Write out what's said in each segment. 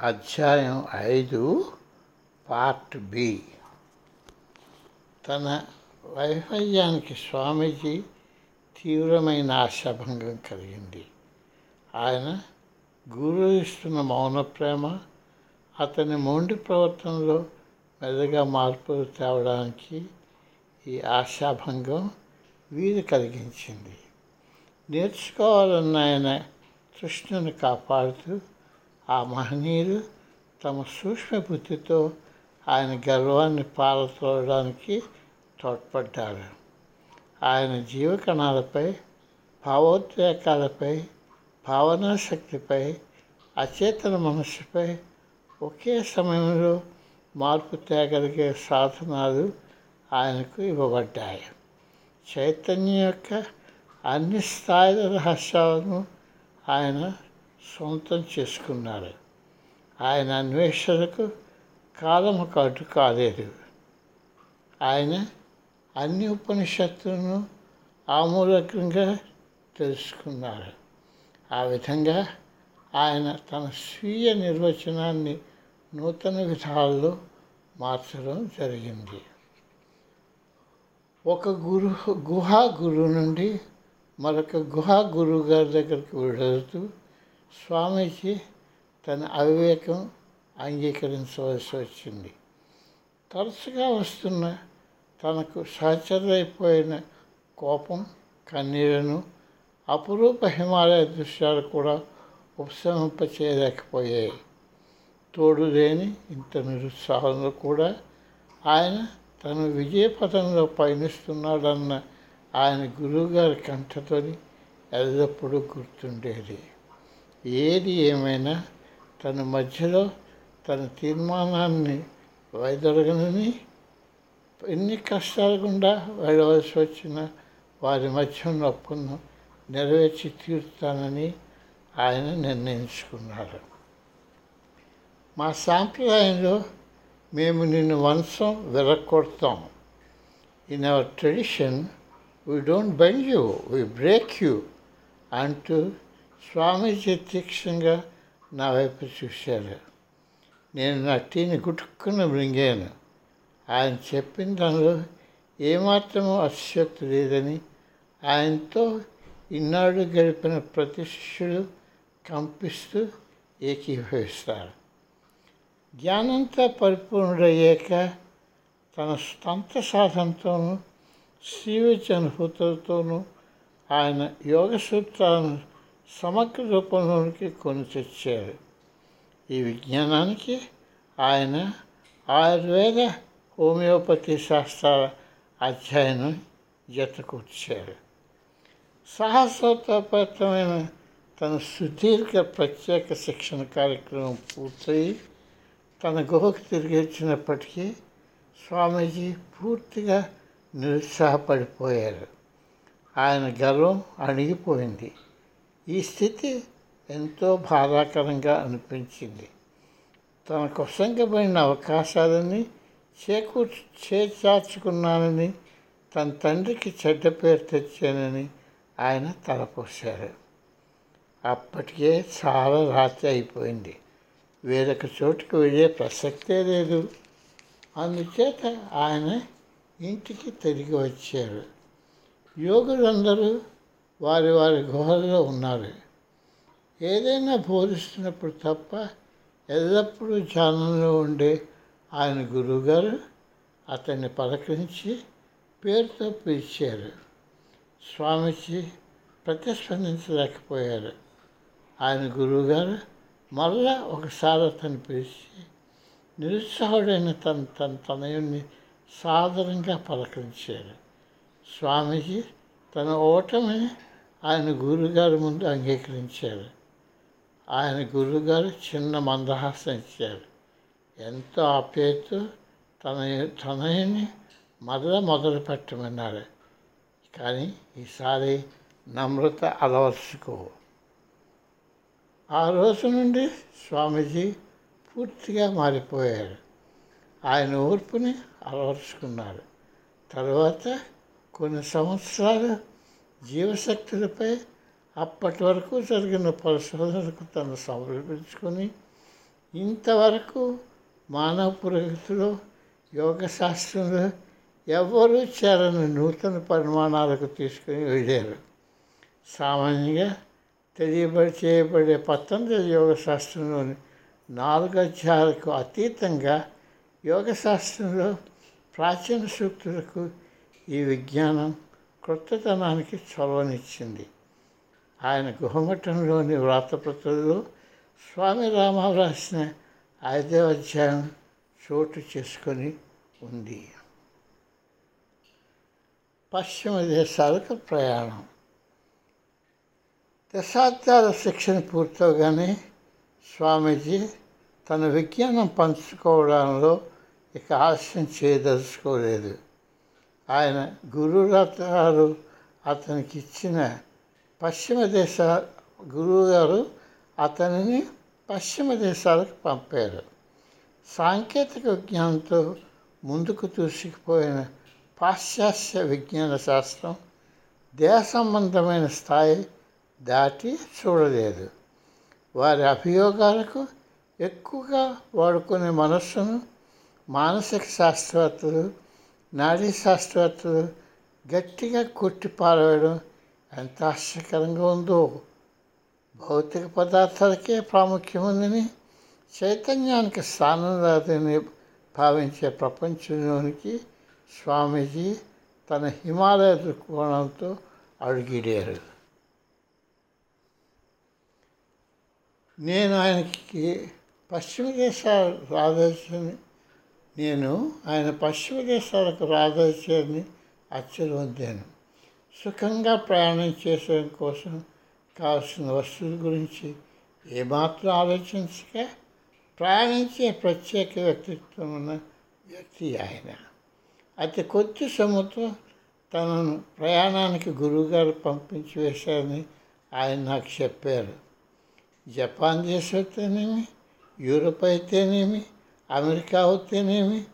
అధ్యాయం ఐదు part B. తన వైఫల్యానికి స్వామీజీ తీవ్రమైన ఆశాభంగం కలిగింది. ఆయన గురువు ఇస్తున్న మౌన ప్రేమ అతని మొండి ప్రవర్తనలో మెదగా మార్పులు తేవడానికి ఈ ఆశాభంగం వీలు కలిగించింది. నేర్చుకోవాలన్న ఆయన తృష్ణను కాపాడుతూ ఆ మహనీయులు తమ సూక్ష్మ బుద్ధితో ఆయన గర్వాన్ని పారతోడడానికి తోడ్పడ్డారు. ఆయన జీవకణాలపై భావోద్వేగాలపై భావనా శక్తిపై అచేతన మనస్సుపై ఒకే సమయంలో మార్పు తేగలిగే సాధనాలు ఆయనకు ఇవ్వబడ్డాయి. చైతన్యం యొక్క అన్ని స్థాయిల రహస్యాలను ఆయన సొంతం చేసుకున్నారు. ఆయన అన్వేషణకు కాలము కాటు కాలేదు. ఆయన అన్ని ఉపనిషత్తులను ఆమూలకంగా తెలుసుకున్నారు. ఆ విధంగా ఆయన తన స్వీయ నిర్వచనాన్ని నూతన విధాల్లో మార్చడం జరిగింది. ఒక గురు గుహా గురువు నుండి మరొక గుహా గురువు గారి దగ్గరికి వెళుతూ స్వామీజీ తన అవివేకం అంగీకరించవలసి వచ్చింది తరచుగా వస్తున్న తనకు సహచరైపోయిన కోపం కన్నీళ్ళను అపురూప హిమాలయ దృశ్యాలు కూడా ఉపశమింపచేయలేకపోయాయి. తోడు లేని ఇంత నిరుత్సాహంలో కూడా ఆయన తను విజయపథంలో పయనిస్తున్నాడన్న ఆయన గురువుగారి కంఠతోని ఎల్లప్పుడూ గుర్తుండేది. ఏది ఏమైనా తన మధ్యలో తన తీర్మానాన్ని వైదొరగనని ఎన్ని కష్టాల గుండా వెళ్ళవలసి వచ్చిన వారి మధ్య నొప్పును నెరవేర్చి తీరుతానని ఆయన నిర్ణయించుకున్నారు. మా సాంప్రదాయంలో మేము నిన్ను వంశం విరగొడతాం. In our tradition we don't bend you we break you అంటూ స్వామీజీ తీక్షంగా నా వైపు చూశారు. నేను నా టీని గుట్టుకుని మృంగాను. ఆయన చెప్పిన దానిలో ఏమాత్రమూ అతిశక్తి లేదని ఆయనతో ఇన్నాడు గడిపిన ప్రతి శిష్యుడు కంపిస్తూ ఏకీభవిస్తారు. జ్ఞానంతో పరిపూర్ణుడయ్యాక తన స్తంత సాధనతోనూ శ్రీవిద్య అనుభూతులతోనూ ఆయన యోగ సూత్రాలను సమగ్ర రూపంలోనికి కొని తెచ్చారు. ఈ విజ్ఞానానికి ఆయన ఆయుర్వేద హోమియోపతి శాస్త్రాల అధ్యయనం జతకూర్చారు సాహసోపేతమైన తన సుదీర్ఘ ప్రత్యేక శిక్షణ కార్యక్రమం పూర్తయి తన గుహకు తిరిగి వచ్చినప్పటికీ స్వామీజీ పూర్తిగా నిరుత్సాహపడిపోయారు. ఆయన గర్వం అణిగిపోయింది. ఈ స్థితి ఎంతో బాధాకరంగా అనిపించింది. తన కొసంగబడిన అవకాశాలని చేకూ చేచార్చుకున్నానని తన తండ్రికి చెడ్డ పేరు తెచ్చానని ఆయన తలపోశారు. అప్పటికే చాలా రాత్రి అయిపోయింది. వేరొక చోటుకు వెళ్ళే ప్రసక్తే లేదు. అందుచేత ఆయన ఇంటికి తిరిగి వచ్చారు. యోగులందరూ వారి వారి గుహల్లో ఉన్నారు. ఏదైనా బోధిస్తున్నప్పుడు తప్ప ఎల్లప్పుడూ ధ్యానంలో ఉండే ఆయన గురువుగారు అతన్ని పలకరించి పేరుతో పిలిచారు. స్వామిజీ ప్రతిస్పందించలేకపోయారు. ఆయన గురువుగారు మళ్ళా ఒకసారి అతను పిలిచి నిరుత్సాహుడైన తన తన తనయుణ్ణి సాధారణంగా పలకరించారు. స్వామీజీ తన ఓటమిని ఆయన గురువుగారి ముందు అంగీకరించారు. ఆయన గురువుగారు చిన్న మందహాసం ఇచ్చారు. ఎంతో ఆప్యాయతో తన తనయుని మరల మొదలు పెట్టమన్నారు. కానీ ఈసారి నమ్రత అలవర్చుకో. ఆ రోజు నుండి స్వామీజీ పూర్తిగా మారిపోయారు. ఆయన ఓర్పుని అలవర్చుకున్నారు. తర్వాత కొన్ని సంవత్సరాలు జీవశక్తులపై అప్పటి వరకు జరిగిన పరిశోధనకు తను సమర్పించుకొని ఇంతవరకు మానవ పురోగతిలో యోగ శాస్త్రంలో ఎవ్వరూ చేరని నూతన పరిమాణాలకు తీసుకుని వెళ్ళారు. సామాన్యంగా తెలియబడి చేయబడే పతంజలి యోగ శాస్త్రంలోని నాలుగు అధ్యాయాలకు అతీతంగా యోగ శాస్త్రంలో ప్రాచీన సూక్తులకు ఈ విజ్ఞానం క్రొత్తతనానికి చొరవనిచ్చింది ఆయన గుహమఠంలోని వ్రాతప్రతుల్లో స్వామి రామ రాసిన ఐదవ అధ్యాయం చోటు చేసుకొని ఉంది. పశ్చిమ దేశాలకు ప్రయాణం. దశాబ్దాల శిక్షణ పూర్తవగానే స్వామీజీ తన విజ్ఞానం పంచుకోవడంలో ఇక ఆలస్యం చేయదలుచుకోలేదు. ఆయన గురురాత అతనికి ఇచ్చిన పశ్చిమ దేశ గురువు గారు అతనిని పశ్చిమ దేశాలకు పంపారు. సాంకేతిక విజ్ఞానంతో ముందుకు దూసుకుపోయిన పాశ్చాత్య విజ్ఞాన శాస్త్రం దేశ సంబంధమైన స్థాయి దాటి చూడలేదు. వారి అభియోగాలకు ఎక్కువగా వాడుకునే మనస్సును మానసిక శాస్త్రవేత్తలు నాడీ శాస్త్రవేత్తలు గట్టిగా కొట్టి పారవేయడం ఎంత ఆశ్చర్యకరంగా ఉందో. భౌతిక పదార్థాలకే ప్రాముఖ్యం ఉందని చైతన్యానికి స్థానం లేదని భావించే ప్రపంచంలోనికి స్వామీజీ తన హిమాలయ దృక్కోణంతో అడుగిడారు. నేను ఆయనకి పశ్చిమ దేశాలు రాదర్శని నేను ఆయన పశ్చిమ దేశాలకు రాదర్శని అచ్చలు సుఖంగా ప్రయాణం చేసే కోసం కావాల్సిన వస్తువుల గురించి ఏమాత్రం ఆలోచించక ప్రయాణించే ప్రత్యేక వ్యక్తిత్వం ఉన్న వ్యక్తి ఆయన. అతి కొద్ది సొమ్ముతో తనను ప్రయాణానికి గురువుగారు పంపించి వేశారని ఆయన నాకు చెప్పారు. జపాన్ దేశం అయితేనేమి? యూరోప్ అయితేనేమి? అమెరికా అయితేనేమి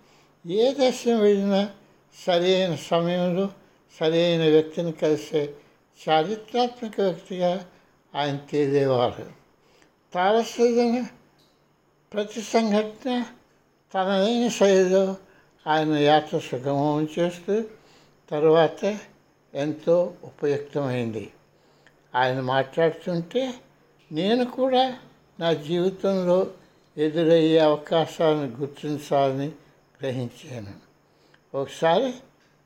ఏ దేశం వెళ్ళినా సరైన సమయంలో సరైన వ్యక్తిని కలిసే చారిత్రాత్మక వ్యక్తిగా ఆయన తేలేవారు. తారసమైన ప్రతి సంఘటన తనదైన శైలిలో ఆయన యాత్ర సుగమం చేస్తూ తర్వాత ఎంతో ఉపయుక్తమైంది. ఆయన మాట్లాడుతుంటే నేను కూడా నా జీవితంలో ఎదురయ్యే అవకాశాలను గుర్తించాలని గ్రహించాను. ఒకసారి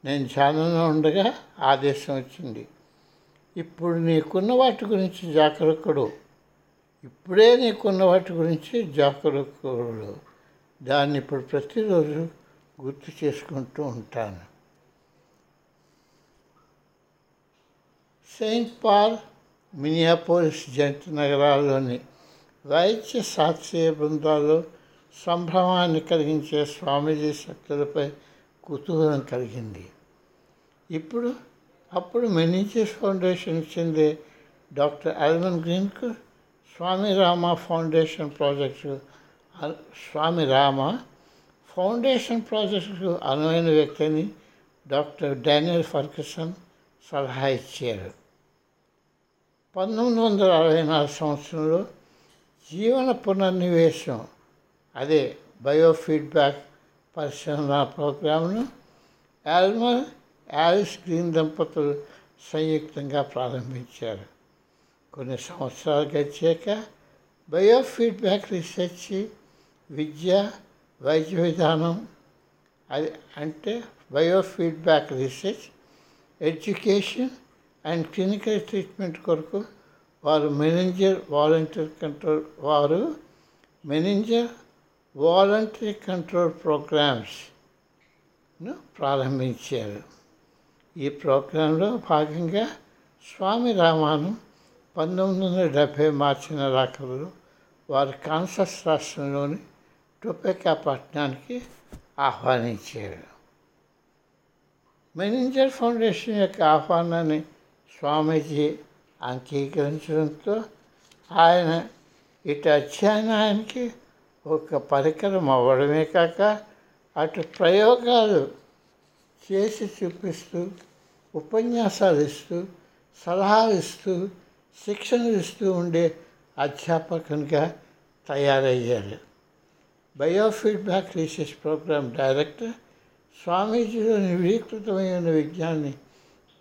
నేను ధ్యానంలో ఉండగా ఆదేశం వచ్చింది. ఇప్పుడు నీకున్న వాటి గురించి జాగ్రత్తడు ఇప్పుడే నీకున్న వాటి గురించి జాగ్రత్తడు దాన్ని ఇప్పుడు ప్రతిరోజు గుర్తు చేసుకుంటూ ఉంటాను. సెయింట్ పాల్ మినియాపోలిస్ జంట నగరాల్లోని వైద్య శాస్త్రీయ బృందాల్లో సంభ్రమాన్ని కలిగించే స్వామీజీ శక్తులపై కుతూహలం కలిగింది. ఇప్పుడు అప్పుడు మెనింజెస్ ఫౌండేషన్ చెందే doctor అల్మన్ గ్రీన్కు Swami Rama foundation project Swami Rama foundation ప్రాజెక్టుకు అనువైన వ్యక్తి అని డాక్టర్ డానియల్ ఫర్కసన్ సలహా ఇచ్చారు. పంతొమ్మిది వందల అరవై నాలుగు సంవత్సరంలో జీవన పునర్నివేశం. అదే బయోఫీడ్బ్యాక్ పరిశోధన ప్రోగ్రామ్ను యాల్మర్ యాలిస్ గ్రీన్ దంపతులు సంయుక్తంగా ప్రారంభించారు. కొన్ని సంవత్సరాలు గడిచాక బయోఫీడ్బ్యాక్ రీసెర్చ్ విద్య వైద్య విధానం అది అంటే biofeedback research education and clinical treatment కొరకు వారు మెనేజర్ వాలంటీర్ కంట్రోల్ వారు మెనేజర్ వాలంటరీ కంట్రోల్ ప్రోగ్రామ్స్ను ప్రారంభించారు. ఈ ప్రోగ్రాంలో భాగంగా స్వామి రామాను పంతొమ్మిది వందల డెబ్భై మార్చి నెలాఖరులో వారు కాన్సస్ రాష్ట్రంలోని టొపెకా పట్టణానికి ఆహ్వానించారు. మెనింజర్ ఫౌండేషన్ యొక్క ఆహ్వానాన్ని స్వామీజీ అంగీకరించడంతో ఆయన ఇటు అధ్యయనానికి ఒక పరికరం అవ్వడమే కాక అటు ప్రయోగాలు చేసి చూపిస్తూ ఉపన్యాసాలు ఇస్తూ సలహాలు ఇస్తూ శిక్షణ ఇస్తూ ఉండే అధ్యాపకునిగా తయారయ్యారు. బయోఫీడ్బ్యాక్ రీసెర్చ్ ప్రోగ్రామ్ డైరెక్టర్ స్వామీజీలోని విలీకృతమైన విజ్ఞాన్ని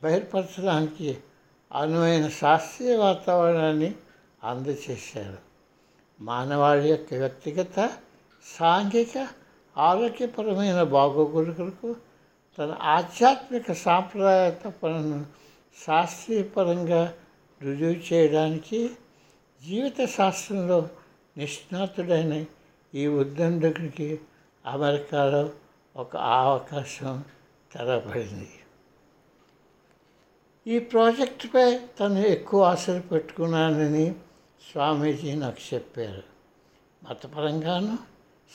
బహిర్పరచడానికి అనువైన శాస్త్రీయ వాతావరణాన్ని అందజేశారు మానవాళి యొక్క వ్యక్తిగత సాంఘిక ఆరోగ్యపరమైన బాగోగులకు తన ఆధ్యాత్మిక సాంప్రదాయ తపనను శాస్త్రీయపరంగా రుజువు చేయడానికి జీవిత శాస్త్రంలో నిష్ణాతుడైన ఈ ఉద్దండకుడికి అమెరికాలో ఒక అవకాశం తెరబడింది ఈ ప్రాజెక్టుపై తను ఎక్కువ ఆశలు పెట్టుకున్నానని స్వామీజీ నాకు చెప్పారు. మతపరంగాను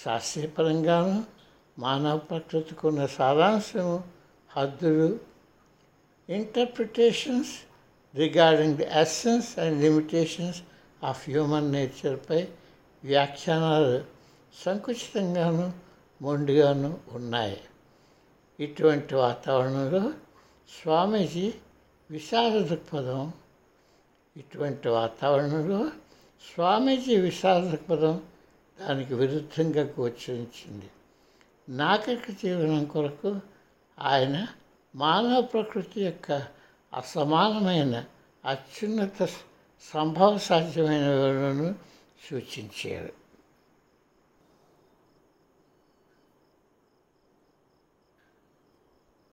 శాస్త్రీయపరంగాను మానవ ప్రకృతికి ఉన్న సారాంశము హద్దులు interpretations regarding the essence and limitations of human నేచర్పై వ్యాఖ్యానాలు సంకుచితంగాను మొండిగాను ఉన్నాయి. ఇటువంటి వాతావరణంలో స్వామీజీ విశాల దృక్పథం ఇటువంటి వాతావరణంలో స్వామీజీ విశాల దృక్పథం దానికి విరుద్ధంగా గోచరించింది. నాగరిక జీవనం కొరకు ఆయన మానవ ప్రకృతి యొక్క అసమానమైన అత్యున్నత సంభవ సాధ్యమైన వివరణను సూచించారు.